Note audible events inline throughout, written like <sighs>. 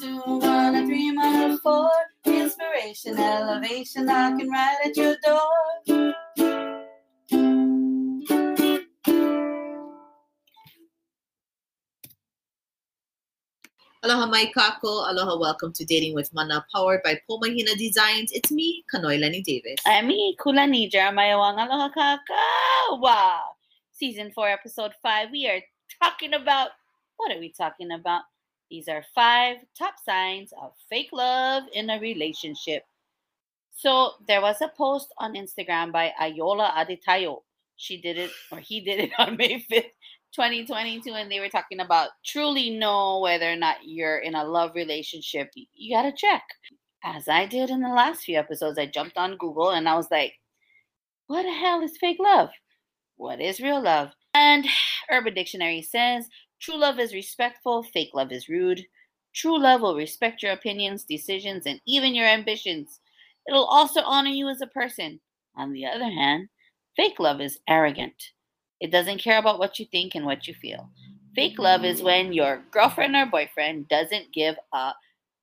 two, one, a three, one, a four. Inspiration, elevation, knocking right at your door. Aloha mai kako. Aloha, welcome to Dating with Mana, powered by Pomahina Designs. It's me, Kanoelani Davis. I'm me, Kulani Jeremiah Wang. Aloha kaka. Wow. Season 4, episode 5. We are talking about, what are we talking about? These are five top signs of fake love in a relationship. So there was a post on Instagram by Ayola Aditayo. She did it, or he did it <laughs> on May 5th, 2022, and they were talking about truly know whether or not you're in a love relationship. You got to check. As I did in the last few episodes, I jumped on Google and I was like, what the hell is fake love? What is real love? And <sighs> Urban Dictionary says true love is respectful, fake love is rude. True love will respect your opinions, decisions, and even your ambitions. It'll also honor you as a person. On the other hand, fake love is arrogant. It doesn't care about what you think and what you feel. Fake love is when your girlfriend or boyfriend doesn't give a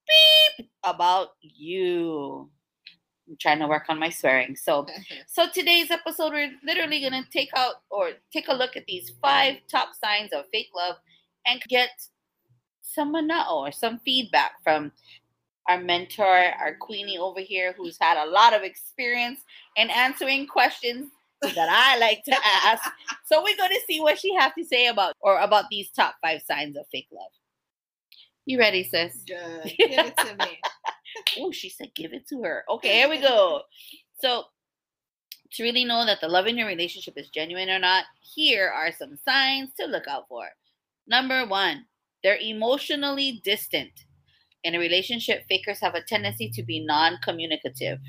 beep about you. I'm trying to work on my swearing. So, <laughs> so today's episode, we're literally gonna take out or take a look at these five top signs of fake love and get some manao or some feedback from our mentor, our queenie over here, who's had a lot of experience in answering questions that I like to ask. <laughs> So we're going to see what she has to say about or about these top five signs of fake love. You ready, sis? Good. Give it to me. <laughs> oh, she said give it to her. Okay, here we go. So to really know that the love in your relationship is genuine or not, here are some signs to look out for. Number one, they're emotionally distant. In a relationship, fakers have a tendency to be non communicative.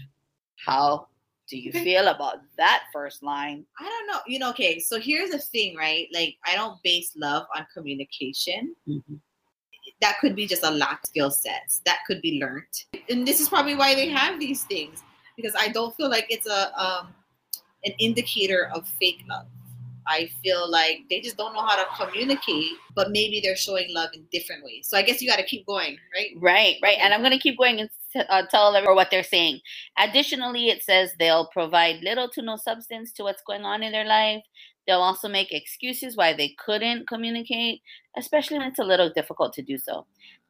How do you feel about that first line? I don't know. You know, okay, so here's the thing, right? Like, I don't base love on communication. Mm-hmm. That could be just a lack of skill sets. That could be learned. And this is probably why they have these things. Because I don't feel like it's a um an indicator of fake love. I feel like they just don't know how to communicate, but maybe they're showing love in different ways. So I guess you got to keep going, right? Right, right. And I'm going to keep going and uh, tell them what they're saying. Additionally, it says they'll provide little to no substance to what's going on in their life. They'll also make excuses why they couldn't communicate, especially when it's a little difficult to do so.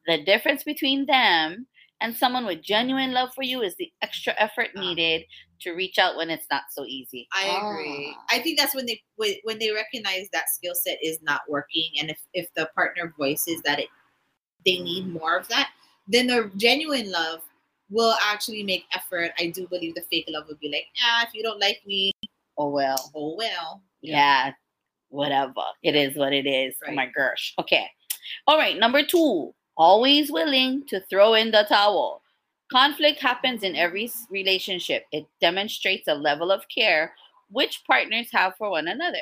The difference between them and someone with genuine love for you is the extra effort Ah. needed to reach out when it's not so easy. I agree. Ah. I think that's when they when when they recognize that skill set is not working, and if if the partner voices that it they need more of that, then the genuine love will actually make effort. I do believe the fake love would be like, ah, if you don't like me, Oh well. oh well. Yeah. Whatever. It is what it is. Oh my gosh. Okay. All right. Number two, always willing to throw in the towel. Conflict happens in every relationship. It demonstrates a level of care which partners have for one another.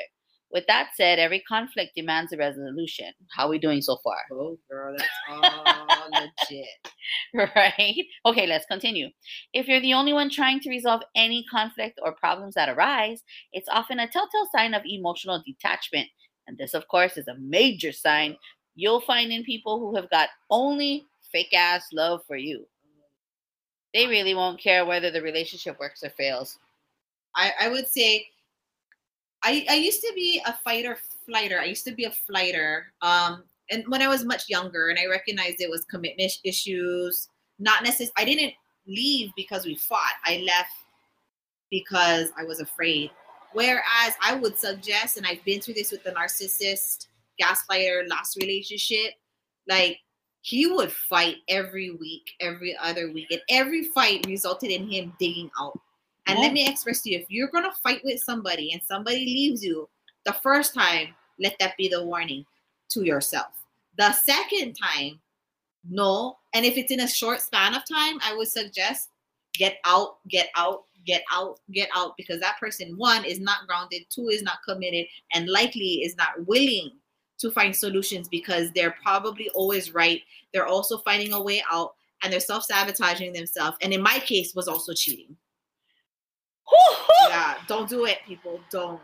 With that said, every conflict demands a resolution. How are we doing so far? Oh, girl, that's all <laughs> legit. right? Okay, let's continue. If you're the only one trying to resolve any conflict or problems that arise, it's often a telltale sign of emotional detachment. And this, of course, is a major sign you'll find in people who have got only fake ass love for you. They really won't care whether the relationship works or fails. I, I would say I, I used to be a fighter flighter. I used to be a flighter. Um, and when I was much younger, and I recognized it was commitment issues. Not necessarily. I didn't leave because we fought. I left because I was afraid. Whereas I would suggest, and I've been through this with the narcissist, gaslighter, last relationship, like he would fight every week, every other week, and every fight resulted in him digging out. And Yeah. let me express to you, if you're gonna fight with somebody and somebody leaves you the first time, let that be the warning to yourself. The second time, no. And if it's in a short span of time, I would suggest get out, get out, get out, get out, because that person, one, is not grounded, two, is not committed, and likely is not willing to find solutions because they're probably always right. They're also finding a way out and they're self-sabotaging themselves. And in my case, was also cheating. Yeah, don't do it, people. Don't.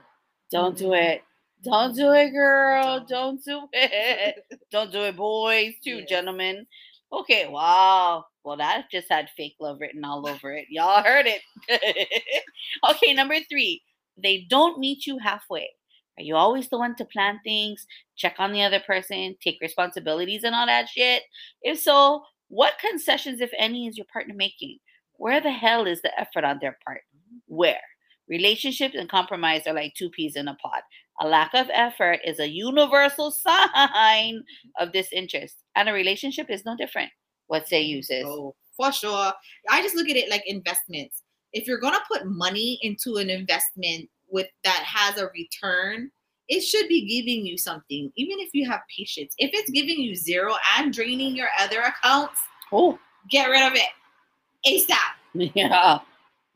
Don't do it. Don't do it, girl. Don't do it. Don't do it, boys, too, Yes. gentlemen. Okay, wow. Well, that just had fake love written all over it. Y'all heard it. <laughs> okay, number three, they don't meet you halfway. Are you always the one to plan things, check on the other person, take responsibilities and all that shit? If so, what concessions, if any, is your partner making? Where the hell is the effort on their part? Where? Relationships and compromise are like two peas in a pod. A lack of effort is a universal <laughs> sign of disinterest, and a relationship is no different. What say you, sis? Oh, for sure. I just look at it like investments. If you're gonna put money into an investment with that has a return, it should be giving you something, even if you have patience. If it's giving you zero and draining your other accounts, Oh, get rid of it ASAP. <laughs> yeah.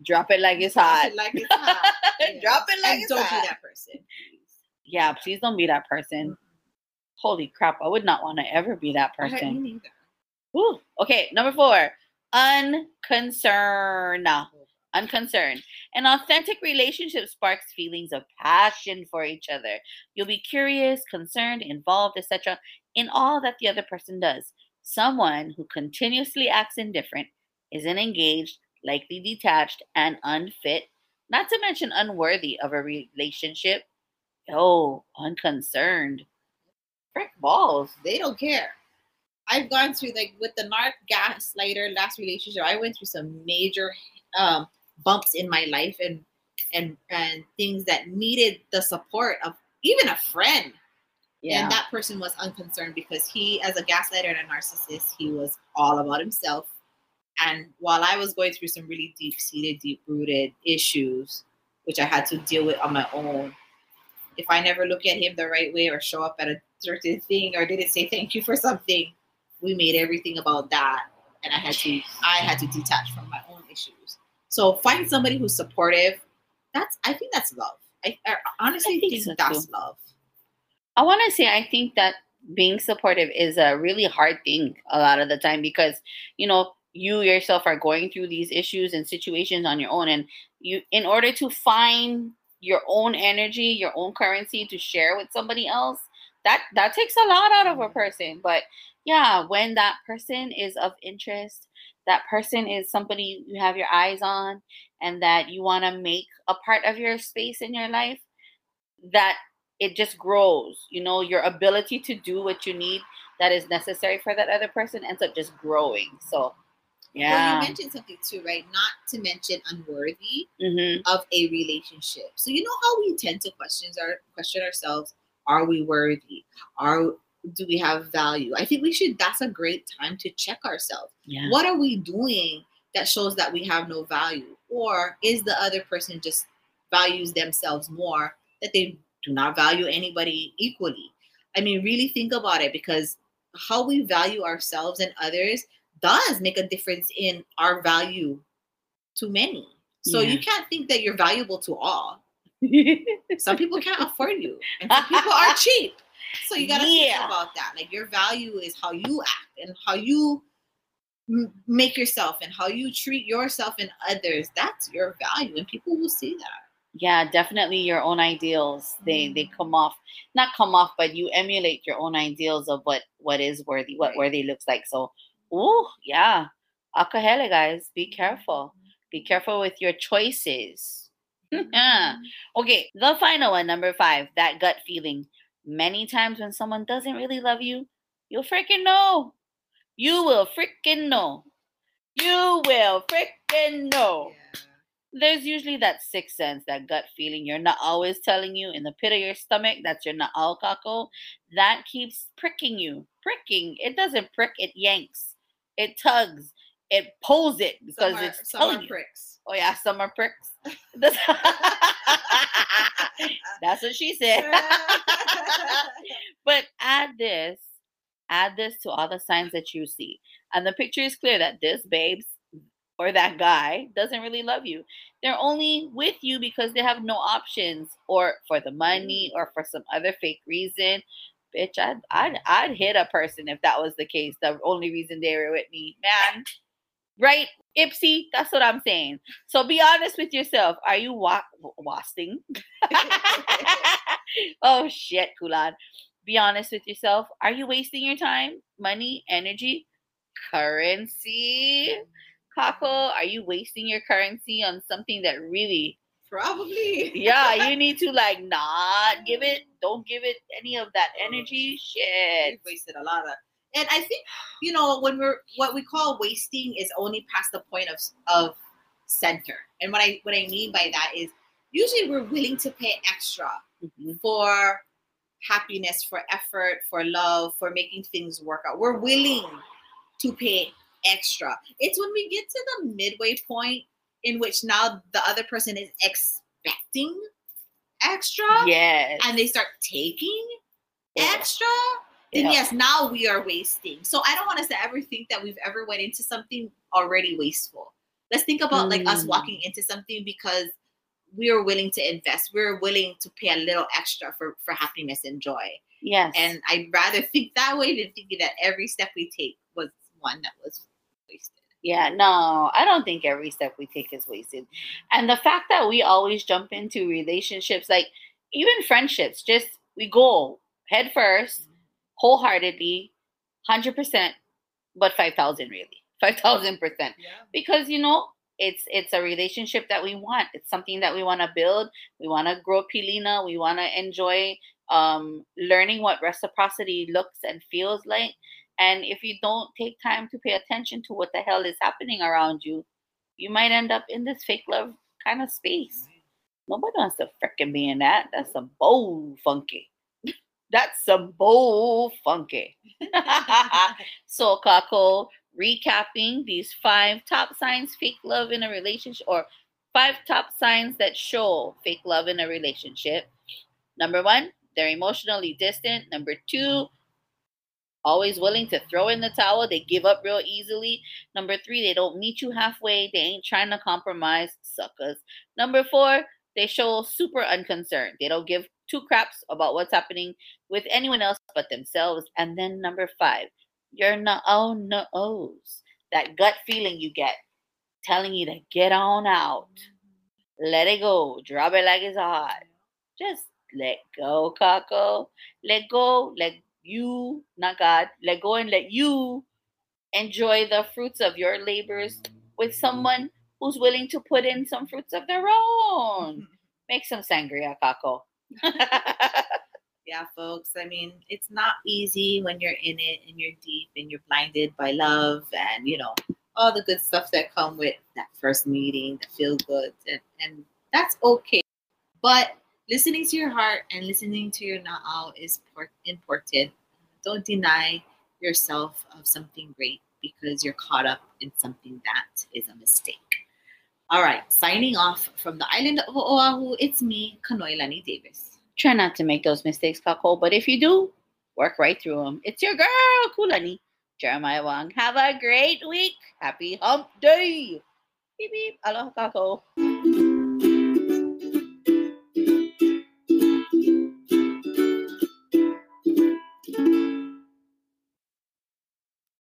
Drop it like it's hot. Like it's hot. <laughs> Drop it like and it's don't hot. be that person. Yeah, please don't be that person. Holy crap, I would not want to ever be that person. Woo. Okay, number four, unconcern. Unconcerned. An authentic relationship sparks feelings of passion for each other. You'll be curious, concerned, involved, etc., in all that the other person does. Someone who continuously acts indifferent, isn't engaged, likely detached, and unfit, not to mention unworthy of a relationship. Oh, unconcerned. Frick balls. They don't care. I've gone through like with the narc gaslighter last relationship. I went through some major um, bumps in my life and and and things that needed the support of even a friend. Yeah. And that person was unconcerned because he, as a gaslighter and a narcissist, he was all about himself. And while I was going through some really deep seated, deep rooted issues, which I had to deal with on my own, if I never look at him the right way or show up at a certain thing or didn't say thank you for something, we made everything about that. And I had to I had to detach from my own issues. So find somebody who's supportive. That's I think that's love. I, I honestly I think think, so, that's too. love. I want to say I think that being supportive is a really hard thing a lot of the time because you know you yourself are going through these issues and situations on your own and you in order to find your own energy, your own currency to share with somebody else, that that takes a lot out of a mm-hmm. person. But yeah, when that person is of interest, that person is somebody you have your eyes on and that you want to make a part of your space in your life, that it just grows. You know, your ability to do what you need that is necessary for that other person ends up just growing. So, yeah. Well, you mentioned something too, right? Not to mention unworthy hmm of a relationship. So you know how we tend to questions our question ourselves: Are we worthy? Are do we have value? I think we should. That's a great time to check ourselves. Yeah. What are we doing that shows that we have no value, or is the other person just values themselves more that they do not value anybody equally? I mean, really think about it because how we value ourselves and others does make a difference in our value to many. So Yeah. you can't think that you're valuable to all. <laughs> Some people can't afford you, and some people are <laughs> cheap. So you gotta Yeah. think about that. Like your value is how you act and how you m- make yourself and how you treat yourself and others. That's your value, and people will see that. yeah, definitely your own ideals. They mm-hmm. they come off, not come off, but you emulate your own ideals of what what is worthy, what Right. worthy looks like. So, ooh, yeah. Akahele, guys, be careful. Mm-hmm. Be careful with your choices. Yeah. <laughs> Mm-hmm. Okay, the final one, number five, that gut feeling. Many times when someone doesn't really love you, you'll freaking know. You will freaking know. You will freaking know. There's usually that sixth sense, that gut feeling you're not always telling you in the pit of your stomach that's you're not all kako. That keeps pricking you. Pricking. It doesn't prick, it yanks. It tugs. It pulls it because are, it's telling you. pricks. Oh yeah, some are pricks. That's, <laughs> That's what she said. <laughs> but add this, add this to all the signs that you see. And the picture is clear that this babes or that guy doesn't really love you. They're only with you because they have no options or for the money mm. or for some other fake reason. Bitch, I'd, I'd, I'd hit a person if that was the case. The only reason they were with me, man. Right? Ipsy, that's what I'm saying. So be honest with yourself. Are you wa- wasting? <laughs> oh shit, Kulan. Be honest with yourself. Are you wasting your time, money, energy currency. Kako, are you wasting your currency on something that really Probably. yeah, you <laughs> need to like not give it, don't give it any of that energy. Shit. We've wasted a lot of and I think you know when we're what we call wasting is only past the point of of center. And what I what I mean by that is usually we're willing to pay extra Mhm. for happiness, for effort, for love, for making things work out. We're willing to pay extra. It's when we get to the midway point in which now the other person is expecting extra Yes. and they start taking Yeah. extra then yes now we are wasting so i don't want us to ever think that we've ever went into something already wasteful let's think about like us Mm. walking into something because we are willing to invest we're willing to pay a little extra for for happiness and joy Yes. and i'd rather think that way than thinking that every step we take was one that was wasted Yeah, no, I don't think every step we take is wasted. And the fact that we always jump into relationships, like even friendships, just we go head first, wholeheartedly, 100%, but 5,000 really. <laughs> 5,000%. yeah Because, you know, it's it's a relationship that we want. It's something that we want to build. We want to grow Pilina. We want to enjoy um, learning what reciprocity looks and feels like. And if you don't take time to pay attention to what the hell is happening around you, you might end up in this fake love kind of space. Nobody wants to freaking be in that. That's a bold funky. That's some bold funky. <laughs> so, Kako, recapping these five top signs fake love in a relationship, or five top signs that show fake love in a relationship. Number one, they're emotionally distant. Number two, always willing to throw in the towel. They give up real easily. Number three, they don't meet you halfway. They ain't trying to compromise. Suckers. Number four, they show super unconcerned. They don't give two craps about what's happening with anyone else but themselves. And then number five, you're not oh no's. That gut feeling you get telling you to get on out. Let it go. Drop it like it's hot. Just let go, Kako. Let go. Let you, not God, let go and let you enjoy the fruits of your labors with someone who's willing to put in some fruits of their own. Mm-hmm. Make some sangria, Kako. <laughs> yeah, folks. I mean, it's not easy when you're in it and you're deep and you're blinded by love and you know all the good stuff that come with that first meeting, that feel good, and, and that's okay. But listening to your heart and listening to your na'au is important. Don't deny yourself of something great because you're caught up in something that is a mistake. All right, signing off from the island of Oahu, it's me, Kanoelani Davis. Try not to make those mistakes, Kako, but if you do, work right through them. It's your girl, Kulani. Jeremiah Wong. Have a great week. Happy hump day. Beep beep. Aloha, Kako.